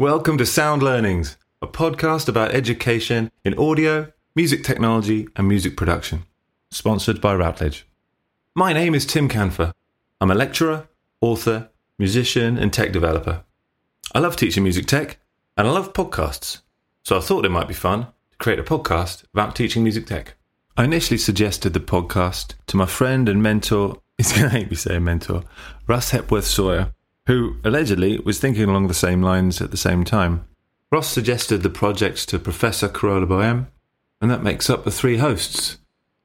Welcome to Sound Learnings, a podcast about education in audio, music technology, and music production, sponsored by Routledge. My name is Tim Canfer. I'm a lecturer, author, musician, and tech developer. I love teaching music tech, and I love podcasts, so I thought it might be fun to create a podcast about teaching music tech. I initially suggested the podcast to my friend and mentor, he's going to hate me saying mentor, Russ Hepworth Sawyer, who allegedly was thinking along the same lines at the same time. Russ suggested the project to Professor Carola Boehm, and that makes up the three hosts.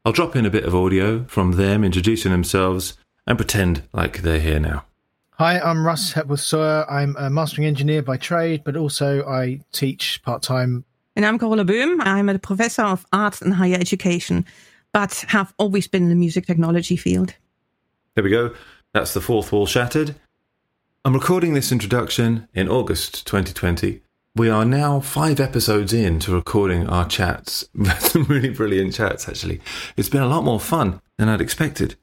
I'll drop in a bit of audio from them introducing themselves and pretend like they're here now. Hi, I'm Russ Hepworth Sawyer. I'm a mastering engineer by trade, but also I teach part time. And I'm Carola Boehm. I'm a professor of arts and higher education, but have always been in the music technology field. There we go. That's the fourth wall shattered. I'm recording this introduction in August 2020. We are now five episodes in to recording our chats. Some really brilliant chats, actually. It's been a lot more fun than I'd expected.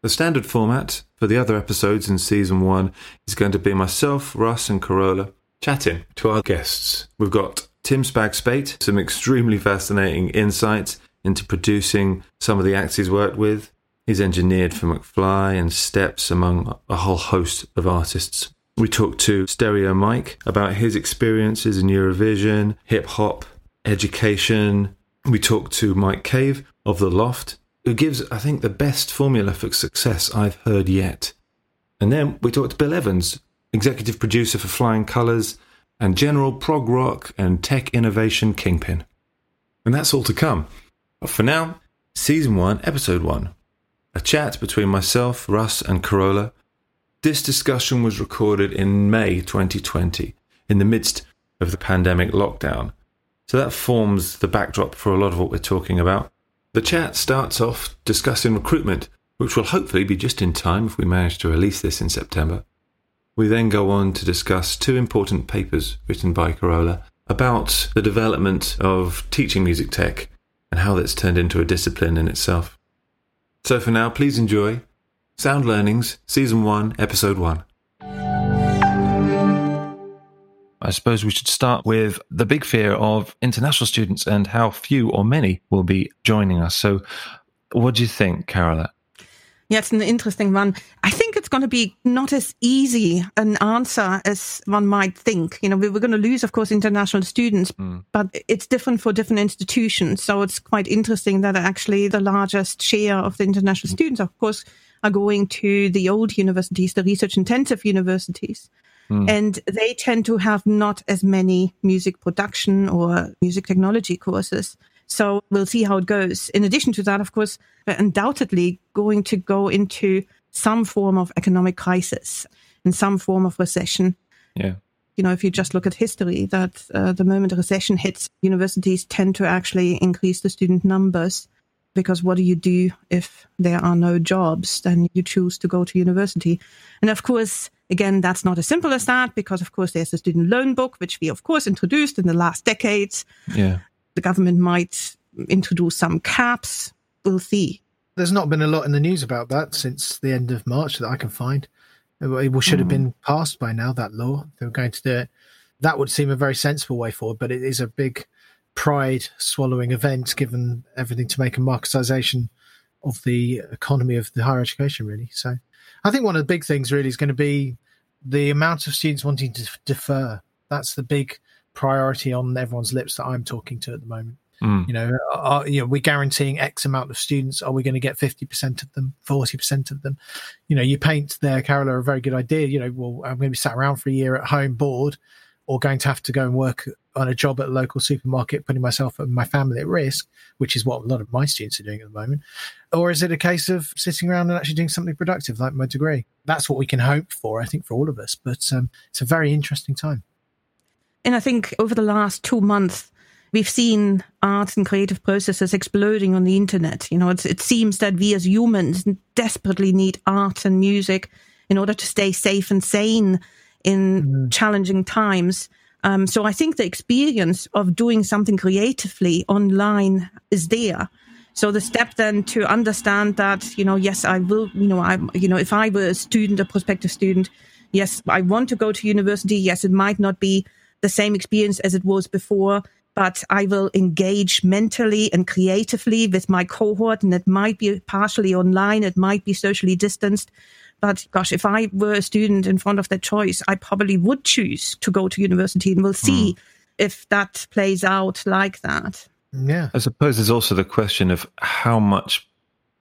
The standard format for the other episodes in season one is going to be myself, Russ, and Carola chatting to our guests. We've got Tim Spag-Spate, some extremely fascinating insights into producing some of the acts he's worked with. He's engineered for McFly and Steps, among a whole host of artists. We talked to Stereo Mike about his experiences in Eurovision, hip hop, education. We talked to Mike Cave of The Loft, who gives, I think, the best formula for success I've heard yet. And then we talked to Bill Evans, executive producer for Flying Colours and general prog rock and tech innovation kingpin. And that's all to come. But for now, season one, episode one a chat between myself, Russ, and Carola. This discussion was recorded in May 2020, in the midst of the pandemic lockdown. So that forms the backdrop for a lot of what we're talking about. The chat starts off discussing recruitment, which will hopefully be just in time if we manage to release this in September. We then go on to discuss two important papers written by Carola about the development of teaching music tech and how that's turned into a discipline in itself. So for now, please enjoy Sound Learnings, Season 1, Episode 1. I suppose we should start with the big fear of international students and how few or many will be joining us. So, what do you think, Carola? Yeah, it's an interesting one. I think it's going to be not as easy an answer as one might think. You know, we were going to lose, of course, international students, mm. but it's different for different institutions. So it's quite interesting that actually the largest share of the international mm. students, of course, are going to the old universities, the research intensive universities. Mm. And they tend to have not as many music production or music technology courses. So we'll see how it goes. In addition to that, of course, we're undoubtedly going to go into some form of economic crisis and some form of recession. Yeah. You know, if you just look at history, that uh, the moment a recession hits, universities tend to actually increase the student numbers because what do you do if there are no jobs? Then you choose to go to university. And of course, again, that's not as simple as that because, of course, there's the student loan book, which we, of course, introduced in the last decades. Yeah the government might introduce some caps. We'll see. There's not been a lot in the news about that since the end of March that I can find. It should have hmm. been passed by now, that law. They were going to do it. That would seem a very sensible way forward, but it is a big pride swallowing event given everything to make a marketization of the economy of the higher education, really. So I think one of the big things really is going to be the amount of students wanting to defer. That's the big priority on everyone's lips that I'm talking to at the moment. Mm. You know, are, you know, we're guaranteeing X amount of students. Are we going to get 50% of them, 40% of them? You know, you paint there, Carola, a very good idea. You know, well, I'm going to be sat around for a year at home bored or going to have to go and work on a job at a local supermarket, putting myself and my family at risk, which is what a lot of my students are doing at the moment? Or is it a case of sitting around and actually doing something productive like my degree? That's what we can hope for, I think, for all of us. But um, it's a very interesting time. And I think over the last two months, we've seen art and creative processes exploding on the internet. You know, it seems that we as humans desperately need art and music in order to stay safe and sane in mm. challenging times. Um, so I think the experience of doing something creatively online is there. So the step then to understand that, you know, yes, I will, you know, I'm, you know, if I were a student, a prospective student, yes, I want to go to university. Yes, it might not be the same experience as it was before, but I will engage mentally and creatively with my cohort. And it might be partially online. It might be socially distanced. But gosh, if I were a student in front of that choice, I probably would choose to go to university and we'll see mm. if that plays out like that. Yeah. I suppose there's also the question of how much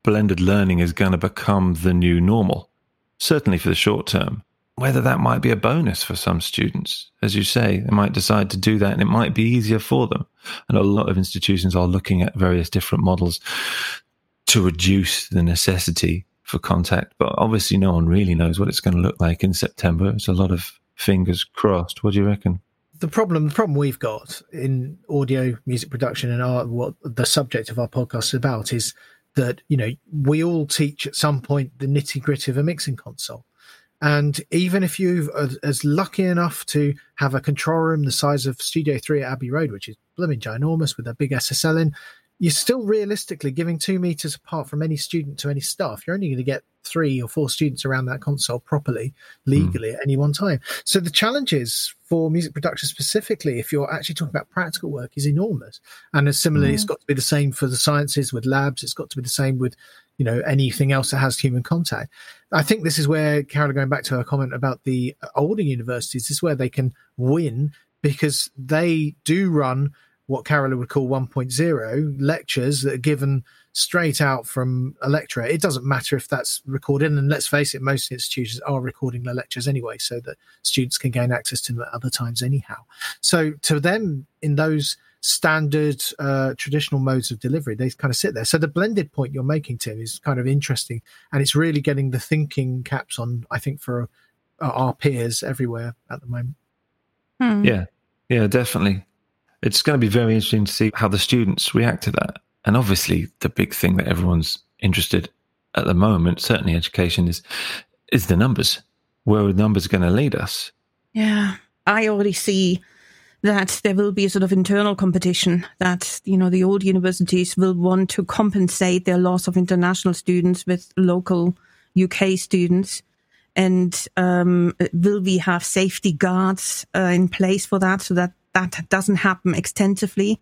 blended learning is going to become the new normal, certainly for the short term. Whether that might be a bonus for some students. As you say, they might decide to do that and it might be easier for them. And a lot of institutions are looking at various different models to reduce the necessity for contact. But obviously, no one really knows what it's going to look like in September. It's a lot of fingers crossed. What do you reckon? the problem the problem we've got in audio music production and our what the subject of our podcast is about is that you know we all teach at some point the nitty gritty of a mixing console and even if you are as lucky enough to have a control room the size of studio 3 at abbey road which is blooming ginormous with a big ssl in you're still realistically giving two meters apart from any student to any staff. You're only going to get three or four students around that console properly, legally mm. at any one time. So the challenges for music production specifically, if you're actually talking about practical work, is enormous. And similarly, mm. it's got to be the same for the sciences with labs. It's got to be the same with you know anything else that has human contact. I think this is where Carol, going back to her comment about the older universities, this is where they can win because they do run what Carol would call 1.0 lectures that are given straight out from a lecturer. It doesn't matter if that's recorded. And let's face it, most institutions are recording their lectures anyway, so that students can gain access to them at other times anyhow. So to them, in those standard uh, traditional modes of delivery, they kind of sit there. So the blended point you're making, Tim, is kind of interesting. And it's really getting the thinking caps on, I think, for our peers everywhere at the moment. Hmm. Yeah, yeah, definitely it's going to be very interesting to see how the students react to that. And obviously, the big thing that everyone's interested at the moment, certainly education, is is the numbers. Where are the numbers going to lead us? Yeah, I already see that there will be a sort of internal competition that you know the old universities will want to compensate their loss of international students with local UK students. And um, will we have safety guards uh, in place for that so that that doesn't happen extensively?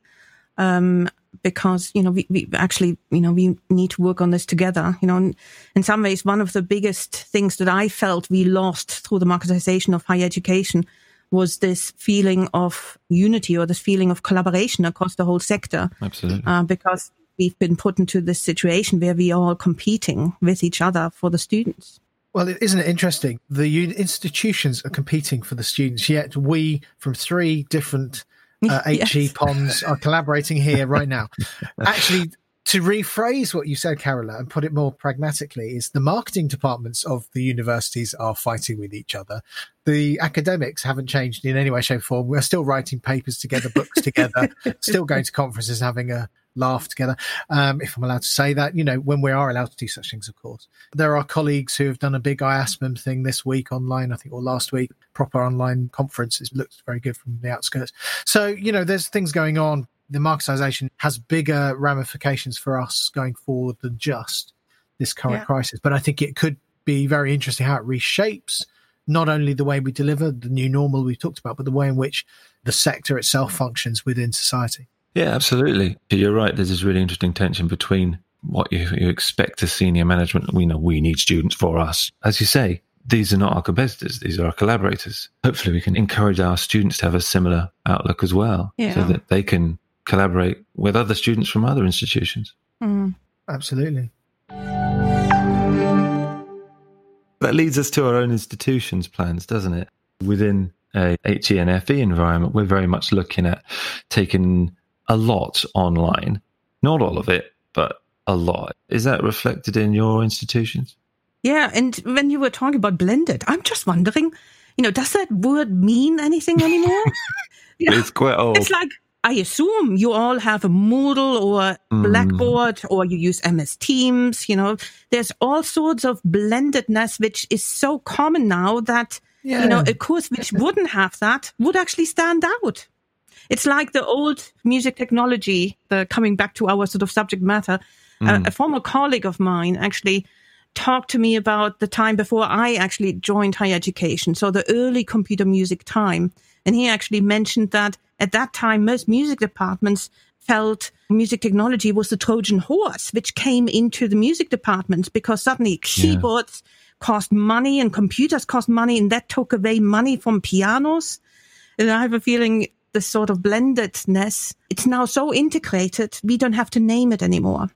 Um, because you know we, we actually you know we need to work on this together you know in, in some ways one of the biggest things that i felt we lost through the marketization of higher education was this feeling of unity or this feeling of collaboration across the whole sector absolutely uh, because we've been put into this situation where we are all competing with each other for the students well, isn't it interesting? The institutions are competing for the students, yet we, from three different uh, yes. HE ponds, are collaborating here right now. Actually, to rephrase what you said, Carola, and put it more pragmatically, is the marketing departments of the universities are fighting with each other. The academics haven't changed in any way, shape, or form. We're still writing papers together, books together, still going to conferences, having a laugh together, um, if I'm allowed to say that, you know, when we are allowed to do such things, of course. There are colleagues who have done a big IASPM thing this week online, I think, or last week, proper online conference. It looks very good from the outskirts. So, you know, there's things going on. The marketization has bigger ramifications for us going forward than just this current yeah. crisis. But I think it could be very interesting how it reshapes not only the way we deliver the new normal we've talked about, but the way in which the sector itself functions within society. Yeah, absolutely. You're right. There's this really interesting tension between what you, you expect as senior management. We know we need students for us. As you say, these are not our competitors. These are our collaborators. Hopefully, we can encourage our students to have a similar outlook as well yeah. so that they can collaborate with other students from other institutions. Mm. Absolutely. That leads us to our own institutions plans, doesn't it? Within a HE and FE environment, we're very much looking at taking a lot online. Not all of it, but a lot. Is that reflected in your institutions? Yeah. And when you were talking about blended, I'm just wondering, you know, does that word mean anything anymore? It's quite old. It's like, I assume you all have a Moodle or mm. Blackboard mm. or you use MS Teams. You know, there's all sorts of blendedness, which is so common now that, yeah. you know, a course which wouldn't have that would actually stand out. It's like the old music technology, the coming back to our sort of subject matter. Mm. Uh, a former colleague of mine actually talked to me about the time before I actually joined higher education. So the early computer music time. And he actually mentioned that at that time, most music departments felt music technology was the Trojan horse, which came into the music departments because suddenly keyboards yeah. cost money and computers cost money and that took away money from pianos. And I have a feeling the sort of blendedness, it's now so integrated, we don't have to name it anymore.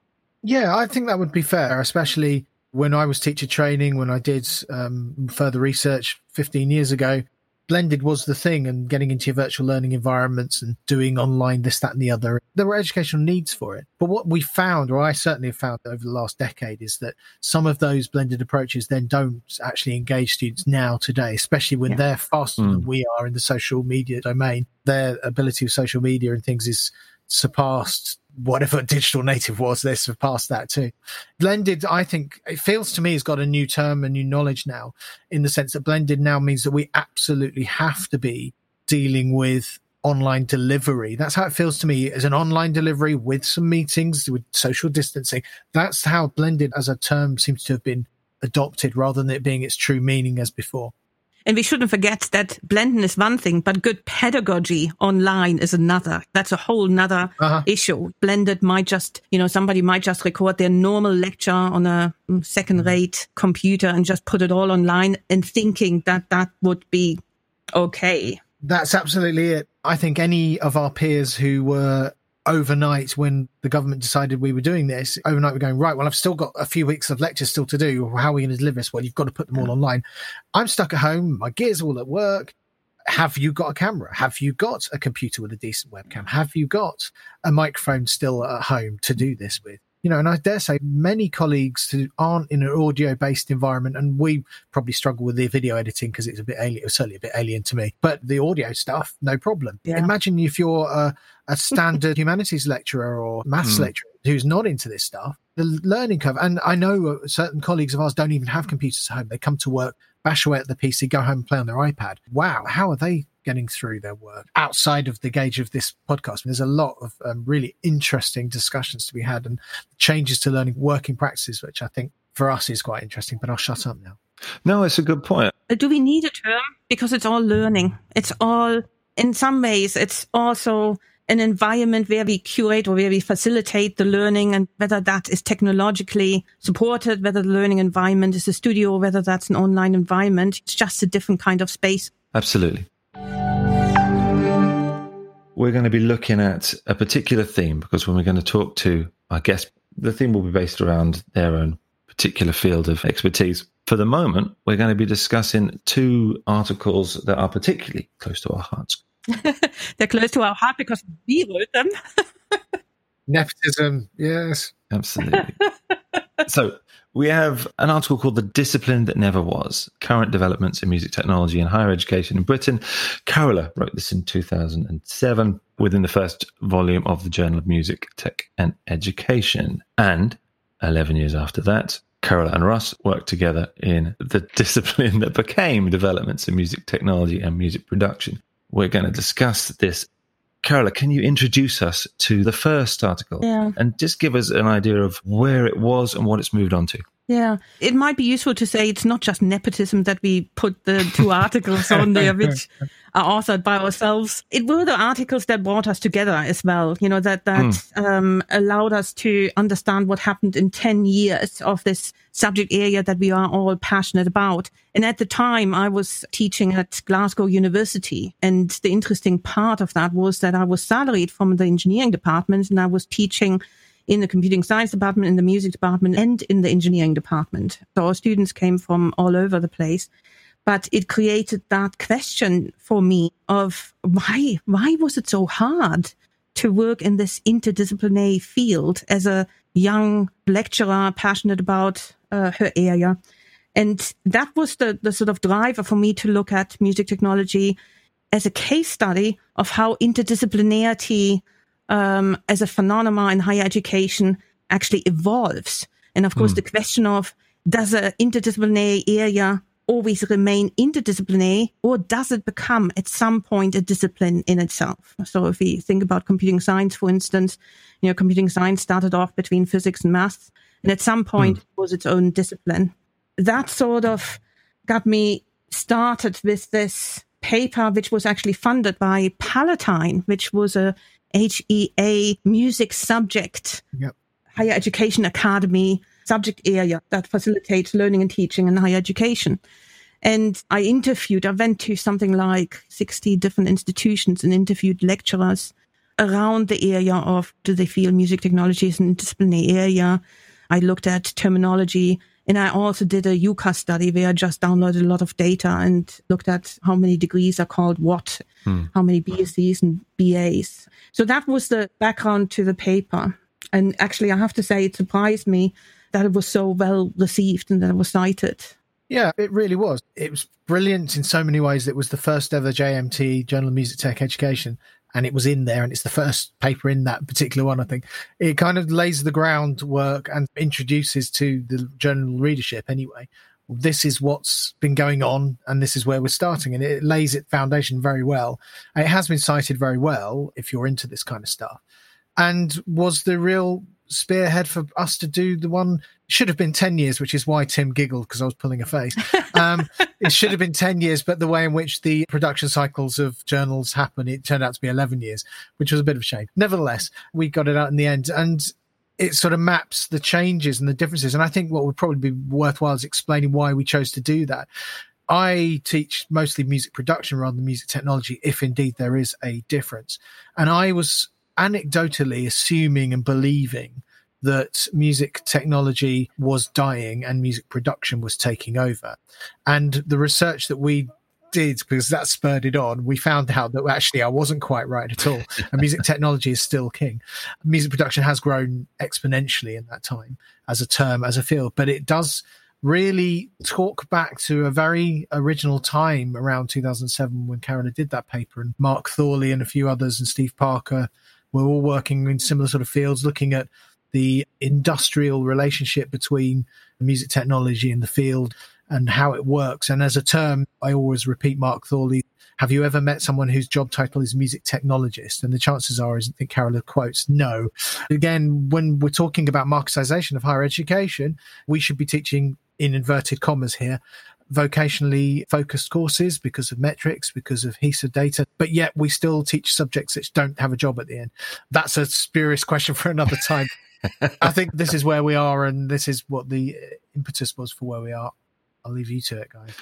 Yeah, I think that would be fair, especially when I was teacher training, when I did um, further research 15 years ago blended was the thing and getting into your virtual learning environments and doing online this that and the other there were educational needs for it but what we found or i certainly have found over the last decade is that some of those blended approaches then don't actually engage students now today especially when yeah. they're faster mm. than hmm. we are in the social media domain their ability of social media and things is surpassed whatever digital native was, they surpassed that too. Blended, I think, it feels to me has got a new term, a new knowledge now, in the sense that blended now means that we absolutely have to be dealing with online delivery. That's how it feels to me as an online delivery with some meetings, with social distancing. That's how blended as a term seems to have been adopted rather than it being its true meaning as before. And we shouldn't forget that blending is one thing, but good pedagogy online is another. That's a whole nother uh-huh. issue. Blended might just, you know, somebody might just record their normal lecture on a second rate mm-hmm. computer and just put it all online and thinking that that would be okay. That's absolutely it. I think any of our peers who were overnight when the government decided we were doing this overnight we're going right well i've still got a few weeks of lectures still to do. How are we going to deliver this? Well you've got to put them all online. I'm stuck at home my gear's all at work. Have you got a camera? Have you got a computer with a decent webcam? Have you got a microphone still at home to do this with you know, and I dare say many colleagues who aren't in an audio based environment, and we probably struggle with the video editing because it's a bit alien, certainly a bit alien to me, but the audio stuff, no problem. Yeah. Imagine if you're a, a standard humanities lecturer or maths mm. lecturer who's not into this stuff, the learning curve. And I know certain colleagues of ours don't even have computers at home. They come to work, bash away at the PC, go home and play on their iPad. Wow, how are they getting through their work outside of the gauge of this podcast. There's a lot of um, really interesting discussions to be had and changes to learning working practices, which I think for us is quite interesting. But I'll shut up now. No, it's a good point. Do we need a term? Because it's all learning. It's all, in some ways, it's also an environment where we curate or where we facilitate the learning and whether that is technologically supported, whether the learning environment is a studio, whether that's an online environment. It's just a different kind of space. Absolutely we're going to be looking at a particular theme because when we're going to talk to our guest, the theme will be based around their own particular field of expertise. For the moment, we're going to be discussing two articles that are particularly close to our hearts. They're close to our heart because we wrote them. Nepotism, yes. Absolutely. so, we have an article called The Discipline That Never Was Current Developments in Music Technology and Higher Education in Britain. Carola wrote this in 2007 within the first volume of the Journal of Music, Tech and Education. And 11 years after that, Carola and Russ worked together in the discipline that became developments in music technology and music production. We're going to discuss this Carola, can you introduce us to the first article yeah. and just give us an idea of where it was and what it's moved on to? Yeah, it might be useful to say it's not just nepotism that we put the two articles on there, which are authored by ourselves. It were the articles that brought us together as well. You know that that mm. um, allowed us to understand what happened in ten years of this subject area that we are all passionate about. And at the time, I was teaching at Glasgow University, and the interesting part of that was that I was salaried from the engineering department, and I was teaching in the computing science department, in the music department, and in the engineering department. So our students came from all over the place. But it created that question for me of why, why was it so hard to work in this interdisciplinary field as a young lecturer passionate about uh, her area? And that was the, the sort of driver for me to look at music technology as a case study of how interdisciplinarity um, as a phenomenon in higher education actually evolves. And of course, mm. the question of does an interdisciplinary area always remain interdisciplinary or does it become at some point a discipline in itself? So if we think about computing science, for instance, you know, computing science started off between physics and maths. And at some point, mm. it was its own discipline. That sort of got me started with this paper, which was actually funded by Palatine, which was a HEA music subject, yep. higher education academy subject area that facilitates learning and teaching in higher education. And I interviewed, I went to something like 60 different institutions and interviewed lecturers around the area of do they feel music technology is an interdisciplinary area? I looked at terminology and I also did a UCAS study where I just downloaded a lot of data and looked at how many degrees are called what, hmm. how many BScs and BAs. So that was the background to the paper. And actually, I have to say, it surprised me that it was so well received and that it was cited. Yeah, it really was. It was brilliant in so many ways. It was the first ever JMT, Journal of Music Tech Education, and it was in there, and it's the first paper in that particular one, I think. It kind of lays the groundwork and introduces to the journal readership, anyway. This is what's been going on, and this is where we're starting. And it lays its foundation very well. It has been cited very well if you're into this kind of stuff. And was the real spearhead for us to do the one should have been 10 years which is why tim giggled because i was pulling a face. Um, it should have been 10 years but the way in which the production cycles of journals happen it turned out to be 11 years which was a bit of a shame. Nevertheless we got it out in the end and it sort of maps the changes and the differences and i think what would probably be worthwhile is explaining why we chose to do that. I teach mostly music production rather than music technology, if indeed there is a difference. And I was anecdotally assuming and believing that music technology was dying and music production was taking over. And the research that we did, because that spurred it on, we found out that actually I wasn't quite right at all. and music technology is still king. Music production has grown exponentially in that time as a term, as a field, but it does really talk back to a very original time around 2007 when Carola did that paper and Mark Thorley and a few others and Steve Parker we're all working in similar sort of fields, looking at the industrial relationship between music technology and the field and how it works. And as a term, I always repeat Mark Thorley. Have you ever met someone whose job title is music technologist? And the chances are, as I think Carola quotes, no. Again, when we're talking about marketization of higher education, we should be teaching in inverted commas here vocationally focused courses because of metrics, because of HESA data, but yet we still teach subjects that don't have a job at the end. That's a spurious question for another time. I think this is where we are, and this is what the uh, impetus was for where we are. I'll leave you to it, guys.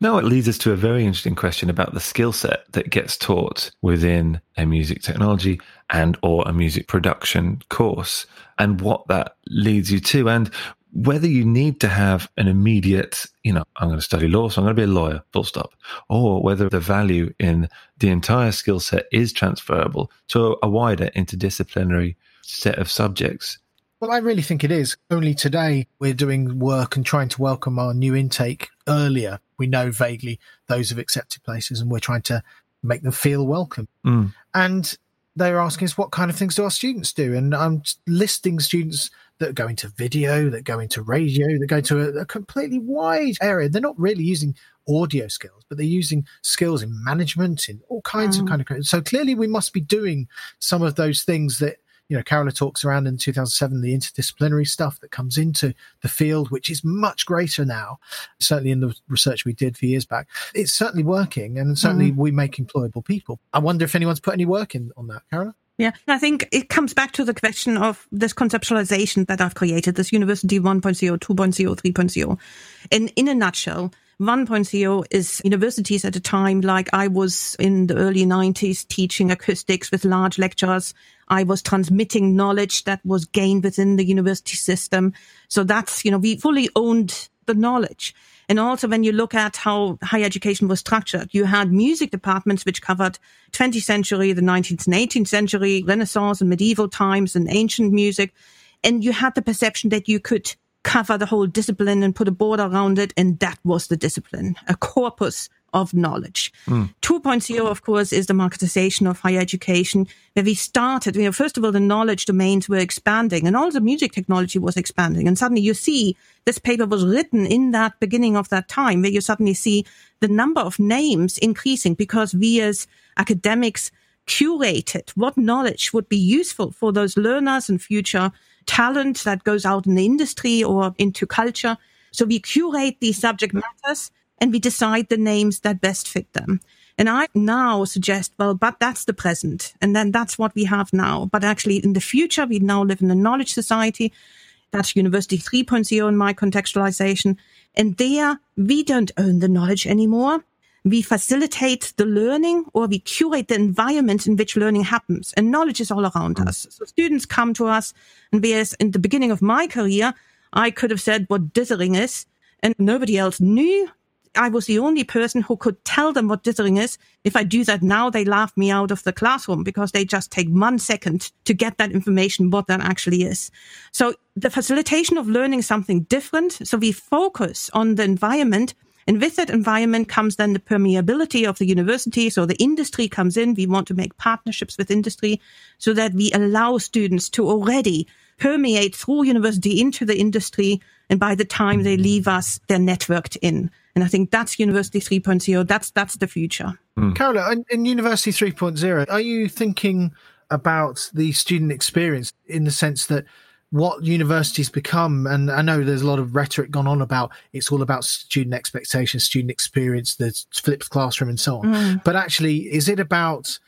No, it leads us to a very interesting question about the skill set that gets taught within a music technology and or a music production course and what that leads you to. And whether you need to have an immediate, you know, I'm going to study law, so I'm going to be a lawyer, full stop, or whether the value in the entire skill set is transferable to a wider interdisciplinary set of subjects. Well, I really think it is. Only today we're doing work and trying to welcome our new intake earlier. We know vaguely those have accepted places and we're trying to make them feel welcome. Mm. And they're asking us what kind of things do our students do? And I'm listing students that go into video, that go into radio, that go to a, a completely wide area. They're not really using audio skills, but they're using skills in management, in all kinds mm. of kind of. So clearly, we must be doing some of those things that you know Carola talks around in 2007, the interdisciplinary stuff that comes into the field, which is much greater now. Certainly in the research we did for years back, it's certainly working, and certainly mm. we make employable people. I wonder if anyone's put any work in on that, Carola. Yeah, I think it comes back to the question of this conceptualization that I've created, this University 1.0, 2.0, 3.0. And in a nutshell, 1.0 is universities at a time like I was in the early 90s teaching acoustics with large lectures. I was transmitting knowledge that was gained within the university system. So that's, you know, we fully owned the knowledge. And also when you look at how higher education was structured, you had music departments which covered 20th century, the 19th and 18th century, Renaissance and medieval times and ancient music. And you had the perception that you could cover the whole discipline and put a border around it. And that was the discipline, a corpus of knowledge. Mm. 2.0, of course, is the marketization of higher education, where we started, you know, first of all, the knowledge domains were expanding and all the music technology was expanding. And suddenly you see this paper was written in that beginning of that time where you suddenly see the number of names increasing because we as academics curated what knowledge would be useful for those learners and future talent that goes out in the industry or into culture. So we curate these subject matters and we decide the names that best fit them. And I now suggest, well, but that's the present. And then that's what we have now. But actually in the future, we now live in a knowledge society. That's University 3.0 in my contextualization. And there we don't own the knowledge anymore. We facilitate the learning or we curate the environment in which learning happens and knowledge is all around us. So students come to us and whereas in the beginning of my career, I could have said what dithering is and nobody else knew I was the only person who could tell them what dithering is. If I do that now, they laugh me out of the classroom because they just take one second to get that information, what that actually is. So the facilitation of learning something different. So we focus on the environment and with that environment comes then the permeability of the university. So the industry comes in. We want to make partnerships with industry so that we allow students to already permeate through university into the industry. And by the time they leave us, they're networked in. And I think that's University 3.0. That's that's the future. Mm. Carola, in, in University 3.0, are you thinking about the student experience in the sense that what universities become and i know there's a lot of rhetoric gone on about it's all about student expectations student experience the flipped classroom and so on mm. but actually is it about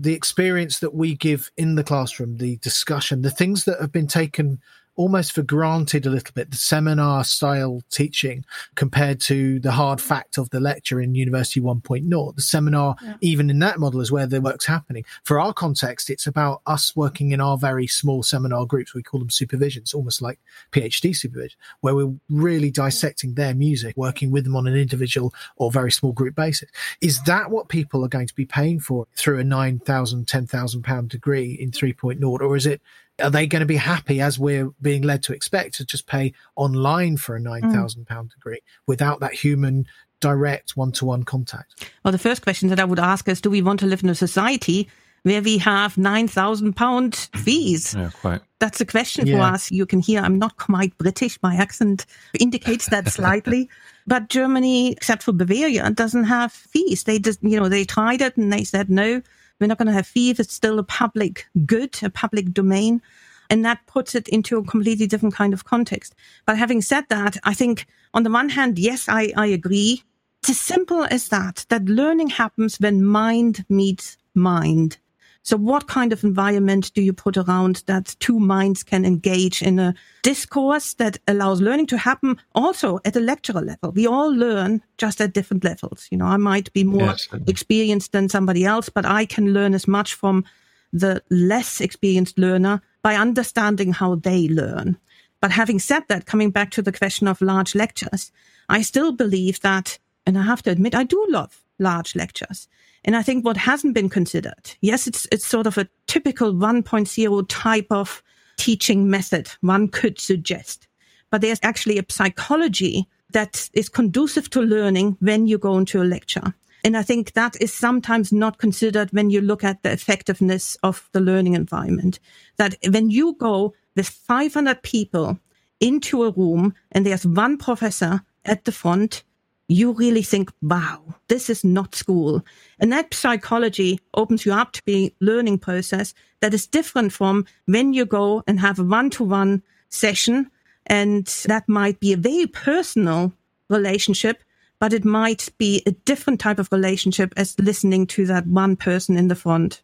the experience that we give in the classroom the discussion the things that have been taken almost for granted a little bit the seminar style teaching compared to the hard fact of the lecture in University 1.0. The seminar, yeah. even in that model, is where the work's happening. For our context, it's about us working in our very small seminar groups. We call them supervisions, almost like PhD supervision, where we're really dissecting their music, working with them on an individual or very small group basis. Is that what people are going to be paying for through a 9,000, 10,000 pound degree in 3.0? Or is it are they going to be happy as we're being led to expect to just pay online for a nine thousand mm. pound degree without that human direct one to one contact? Well, the first question that I would ask is: Do we want to live in a society where we have nine thousand pound fees? Yeah, quite. That's a question yeah. for us. You can hear I'm not quite British. My accent indicates that slightly. but Germany, except for Bavaria, doesn't have fees. They just, you know, they tried it and they said no we're not going to have fees. It's still a public good, a public domain. And that puts it into a completely different kind of context. But having said that, I think on the one hand, yes, I, I agree. It's as simple as that, that learning happens when mind meets mind. So what kind of environment do you put around that two minds can engage in a discourse that allows learning to happen also at a lecturer level? We all learn just at different levels. You know, I might be more yes. experienced than somebody else, but I can learn as much from the less experienced learner by understanding how they learn. But having said that, coming back to the question of large lectures, I still believe that, and I have to admit, I do love large lectures. And I think what hasn't been considered, yes, it's, it's sort of a typical 1.0 type of teaching method one could suggest, but there's actually a psychology that is conducive to learning when you go into a lecture. And I think that is sometimes not considered when you look at the effectiveness of the learning environment. That when you go with 500 people into a room and there's one professor at the front you really think, wow, this is not school. And that psychology opens you up to a learning process that is different from when you go and have a one to one session. And that might be a very personal relationship, but it might be a different type of relationship as listening to that one person in the front.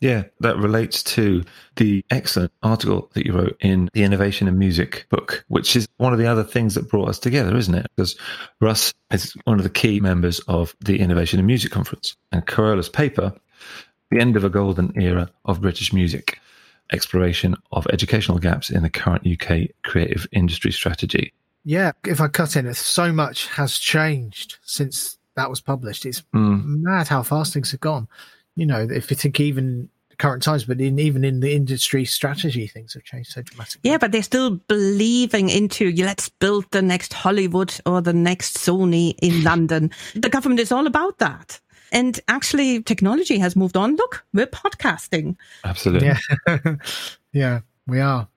Yeah, that relates to the excellent article that you wrote in the Innovation in Music book, which is one of the other things that brought us together, isn't it? Because Russ is one of the key members of the Innovation in Music Conference. And Carola's paper, The End of a Golden Era of British Music, Exploration of Educational Gaps in the Current UK Creative Industry Strategy. Yeah, if I cut in, so much has changed since that was published. It's mm. mad how fast things have gone you know, if you think even current times, but in, even in the industry strategy, things have changed so dramatically. Yeah, but they're still believing into let's build the next Hollywood or the next Sony in London. The government is all about that. And actually, technology has moved on. Look, we're podcasting. Absolutely. Yeah, yeah we are.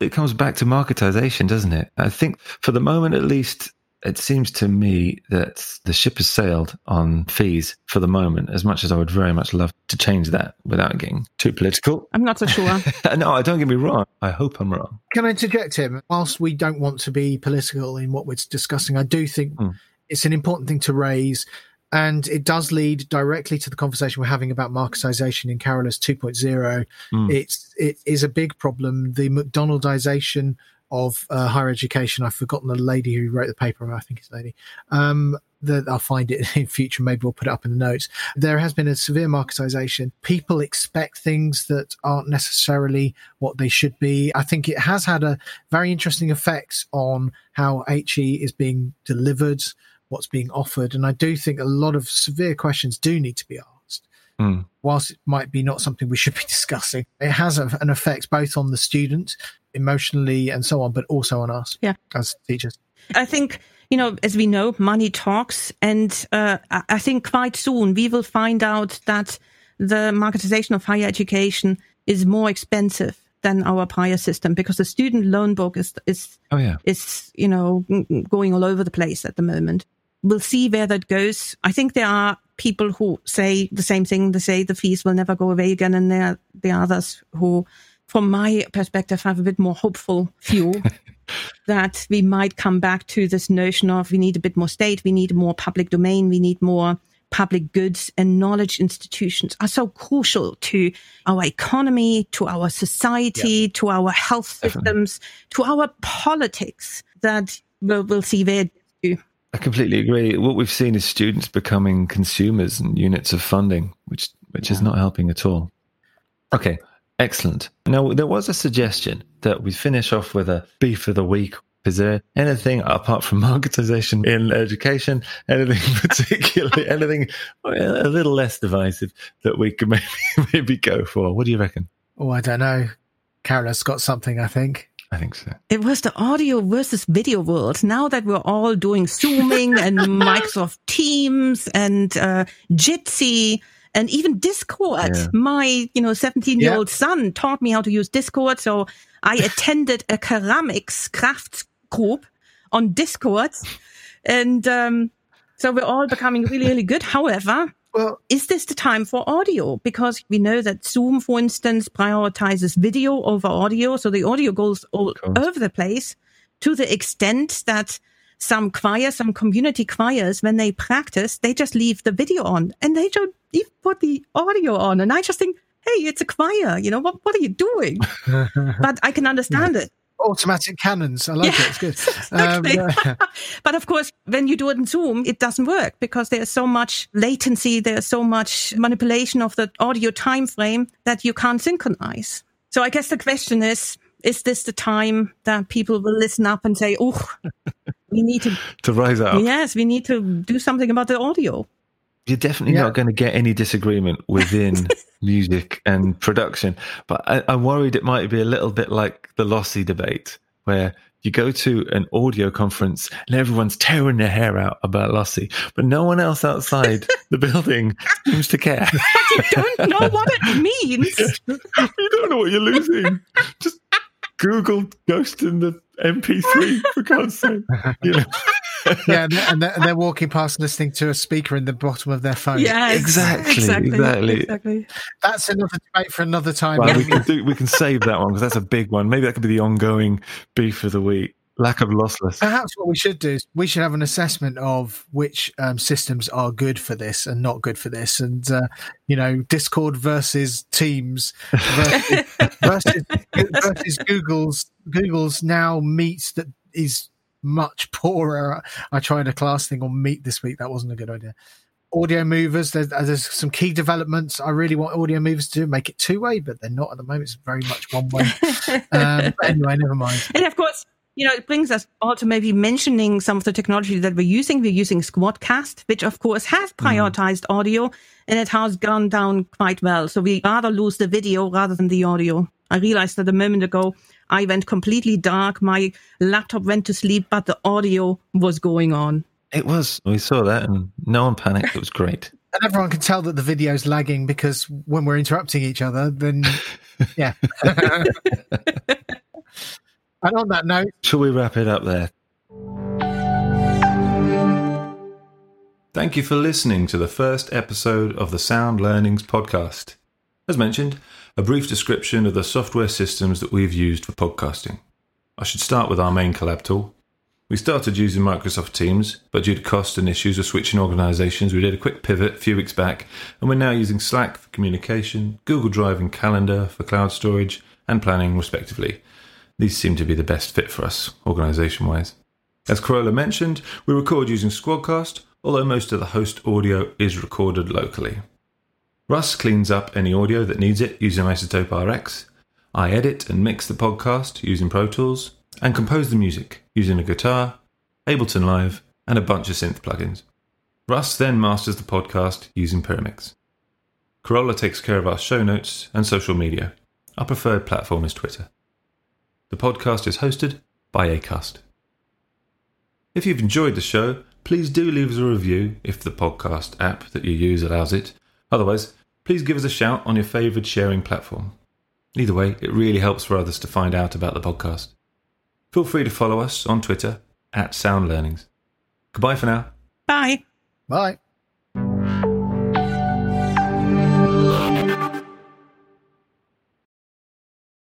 It comes back to marketization, doesn't it? I think for the moment, at least, it seems to me that the ship has sailed on fees for the moment, as much as I would very much love to change that without getting too political. I'm not so sure. no, don't get me wrong. I hope I'm wrong. Can I interject him? Whilst we don't want to be political in what we're discussing, I do think mm. it's an important thing to raise. And it does lead directly to the conversation we're having about marketization in Carola's 2.0. Mm. It's, it is a big problem. The McDonaldization of uh, higher education. I've forgotten the lady who wrote the paper. I think it's lady. Um, that I'll find it in future. Maybe we'll put it up in the notes. There has been a severe marketization. People expect things that aren't necessarily what they should be. I think it has had a very interesting effect on how HE is being delivered, what's being offered. And I do think a lot of severe questions do need to be asked. Mm. Whilst it might be not something we should be discussing, it has a, an effect both on the student emotionally and so on, but also on us yeah. as teachers. I think, you know, as we know, money talks. And uh, I think quite soon we will find out that the marketization of higher education is more expensive than our prior system because the student loan book is is oh, yeah. is you know going all over the place at the moment. We'll see where that goes. I think there are people who say the same thing. They say the fees will never go away again, and there are the others who from my perspective, have a bit more hopeful view that we might come back to this notion of we need a bit more state, we need more public domain, we need more public goods and knowledge institutions are so crucial to our economy, to our society, yeah. to our health systems, Definitely. to our politics that we'll, we'll see where. I completely agree. What we've seen is students becoming consumers and units of funding, which which yeah. is not helping at all. Okay, Excellent. Now, there was a suggestion that we finish off with a beef of the week. Is there anything apart from marketization in education, anything particularly, anything a little less divisive that we could maybe, maybe go for? What do you reckon? Oh, I don't know. Carol's got something, I think. I think so. It was the audio versus video world. Now that we're all doing Zooming and Microsoft Teams and uh, Jitsi, and even Discord. Yeah. My, you know, 17 year old yeah. son taught me how to use Discord. So I attended a ceramics crafts group on Discord. And, um, so we're all becoming really, really good. However, well, is this the time for audio? Because we know that Zoom, for instance, prioritizes video over audio. So the audio goes all over the place to the extent that some choirs, some community choirs, when they practice, they just leave the video on and they don't even put the audio on. And I just think, hey, it's a choir. You know, what, what are you doing? but I can understand yeah. it. Automatic canons. I like yeah, it. It's good. Exactly. Um, yeah. but of course, when you do it in Zoom, it doesn't work because there's so much latency, there's so much manipulation of the audio time frame that you can't synchronize. So I guess the question is, is this the time that people will listen up and say, oh, we need to to rise up. Yes, we need to do something about the audio. You're definitely yeah. not going to get any disagreement within music and production, but I, I'm worried it might be a little bit like the Lossy debate, where you go to an audio conference and everyone's tearing their hair out about Lossy, but no one else outside the building seems to care. You don't know what it means. you don't know what you're losing. Just Google Ghost in the MP3 for God's sake. You know? Yeah, and they're, and, they're, and they're, walking past listening to a speaker in the bottom of their phone. Yeah, exactly, exactly, exactly. exactly. That's another debate for another time. Well, we can do, we can save that one because that's a big one. Maybe that could be the ongoing beef of the week. Lack of lossless. Perhaps what we should do is we should have an assessment of which um, systems are good for this and not good for this, and uh, you know, Discord versus Teams versus, versus, versus Google's Google's now meets that is much poorer. I tried a class thing on Meet this week. That wasn't a good idea. Audio movers, there's, there's some key developments. I really want audio movers to do, make it two way, but they're not at the moment. It's very much one way. um, anyway, never mind. And of course, you know, it brings us all to maybe mentioning some of the technology that we're using. We're using Squadcast, which of course has mm-hmm. prioritized mm. audio and it has gone down quite well. So we rather lose the video rather than the audio. I realized that a moment ago I went completely dark. My laptop went to sleep, but the audio was going on. It was. We saw that and no one panicked. It was great. and everyone can tell that the video's lagging because when we're interrupting each other, then yeah. And on that note, shall we wrap it up there? Thank you for listening to the first episode of the Sound Learnings podcast. As mentioned, a brief description of the software systems that we've used for podcasting. I should start with our main collab tool. We started using Microsoft Teams, but due to cost and issues of switching organizations, we did a quick pivot a few weeks back, and we're now using Slack for communication, Google Drive and Calendar for cloud storage and planning, respectively. These seem to be the best fit for us, organization wise. As Carola mentioned, we record using Squadcast, although most of the host audio is recorded locally. Russ cleans up any audio that needs it using iZotope RX. I edit and mix the podcast using Pro Tools and compose the music using a guitar, Ableton Live, and a bunch of synth plugins. Russ then masters the podcast using Pyramix. Carola takes care of our show notes and social media. Our preferred platform is Twitter. The podcast is hosted by Acast. If you've enjoyed the show, please do leave us a review if the podcast app that you use allows it. Otherwise, please give us a shout on your favoured sharing platform. Either way, it really helps for others to find out about the podcast. Feel free to follow us on Twitter at Sound Learnings. Goodbye for now. Bye. Bye.